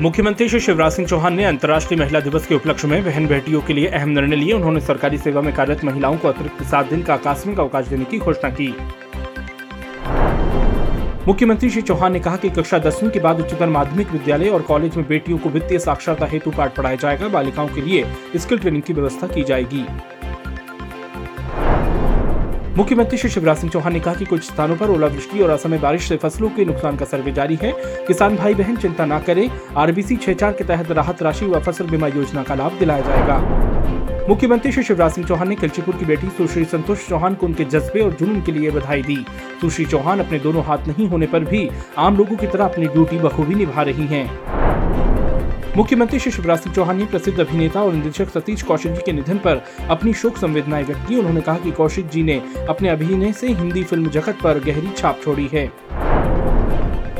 मुख्यमंत्री श्री शिवराज सिंह चौहान ने अंतर्राष्ट्रीय महिला दिवस के उपलक्ष्य में बहन बेटियों के लिए अहम निर्णय लिए। उन्होंने सरकारी सेवा में कार्यरत महिलाओं को अतिरिक्त सात दिन का आकस्मिक अवकाश देने की घोषणा की। मुख्यमंत्री श्री चौहान ने कहा कि कक्षा दसवीं के बाद उच्चतर माध्यमिक विद्यालय और कॉलेज में बेटियों को वित्तीय साक्षरता हेतु पाठ पढ़ाया जाएगा। बालिकाओं के लिए स्किल ट्रेनिंग की व्यवस्था की जाएगी। मुख्यमंत्री श्री शिवराज सिंह चौहान ने कहा कि कुछ स्थानों पर ओलावृष्टि और असमय बारिश से फ़सलों के नुकसान का सर्वे जारी है। किसान भाई बहन चिंता न करें। आरबीसी छह चार के तहत राहत राशि व फ़सल बीमा योजना का लाभ दिलाया जाएगा। मुख्यमंत्री श्री शिवराज सिंह चौहान ने किलचीपुर की बेटी सुश्री संतोष चौहान को उनके जज्बे और जुनून के लिए बधाई दी। सुश्री चौहान अपने दोनों हाथ नहीं होने पर भी आम लोगों की तरह अपनी ड्यूटी बखूबी निभा रही हैं। मुख्यमंत्री श्री शिवराज सिंह चौहान ने प्रसिद्ध अभिनेता और निर्देशक सतीश कौशिक जी के निधन पर अपनी शोक संवेदनाएँ व्यक्त की। उन्होंने कहा कि कौशिक जी ने अपने अभिनय से हिंदी फ़िल्म जगत पर गहरी छाप छोड़ी है।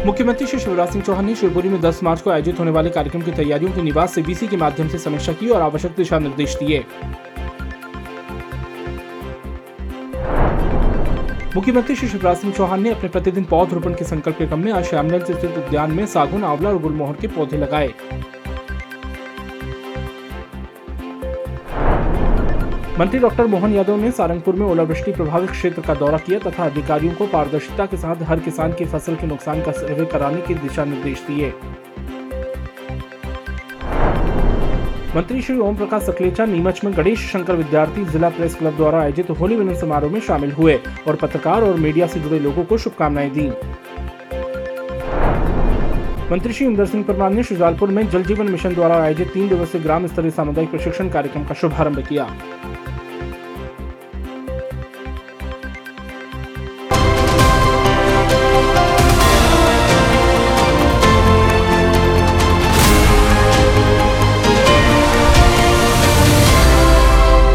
मुख्यमंत्री श्री शिवराज सिंह चौहान ने शिवपुरी में 10 मार्च को आयोजित होने वाले कार्यक्रम की तैयारियों के निवास से बीसी के माध्यम से समीक्षा की और आवश्यक दिशा निर्देश दिए। मुख्यमंत्री श्री शिवराज सिंह चौहान ने अपने प्रतिदिन पौधरोपण के संकल्प के क्रम में आज श्यामनगर स्थित उद्यान में सागुन, आंवला और गुलमोहर के पौधे लगाए। मंत्री डॉक्टर मोहन यादव ने सारंगपुर में ओलावृष्टि प्रभावित क्षेत्र का दौरा किया तथा अधिकारियों को पारदर्शिता के साथ हर किसान की फ़सल के नुकसान का सर्वे कराने के दिशा निर्देश दिए। मंत्री श्री ओम प्रकाश सकलेचा नीमच में गणेश शंकर विद्यार्थी जिला प्रेस क्लब द्वारा आयोजित होली मिलन समारोह में शामिल हुए और पत्रकार और मीडिया से जुड़े लोगों को शुभकामनाएँ दी। मंत्री श्री इंदर सिंह परमार ने शुजालपुर में जल जीवन मिशन द्वारा आयोजित तीन दिवसीय ग्राम स्तरीय सामुदायिक प्रशिक्षण कार्यक्रम का शुभारंभ किया।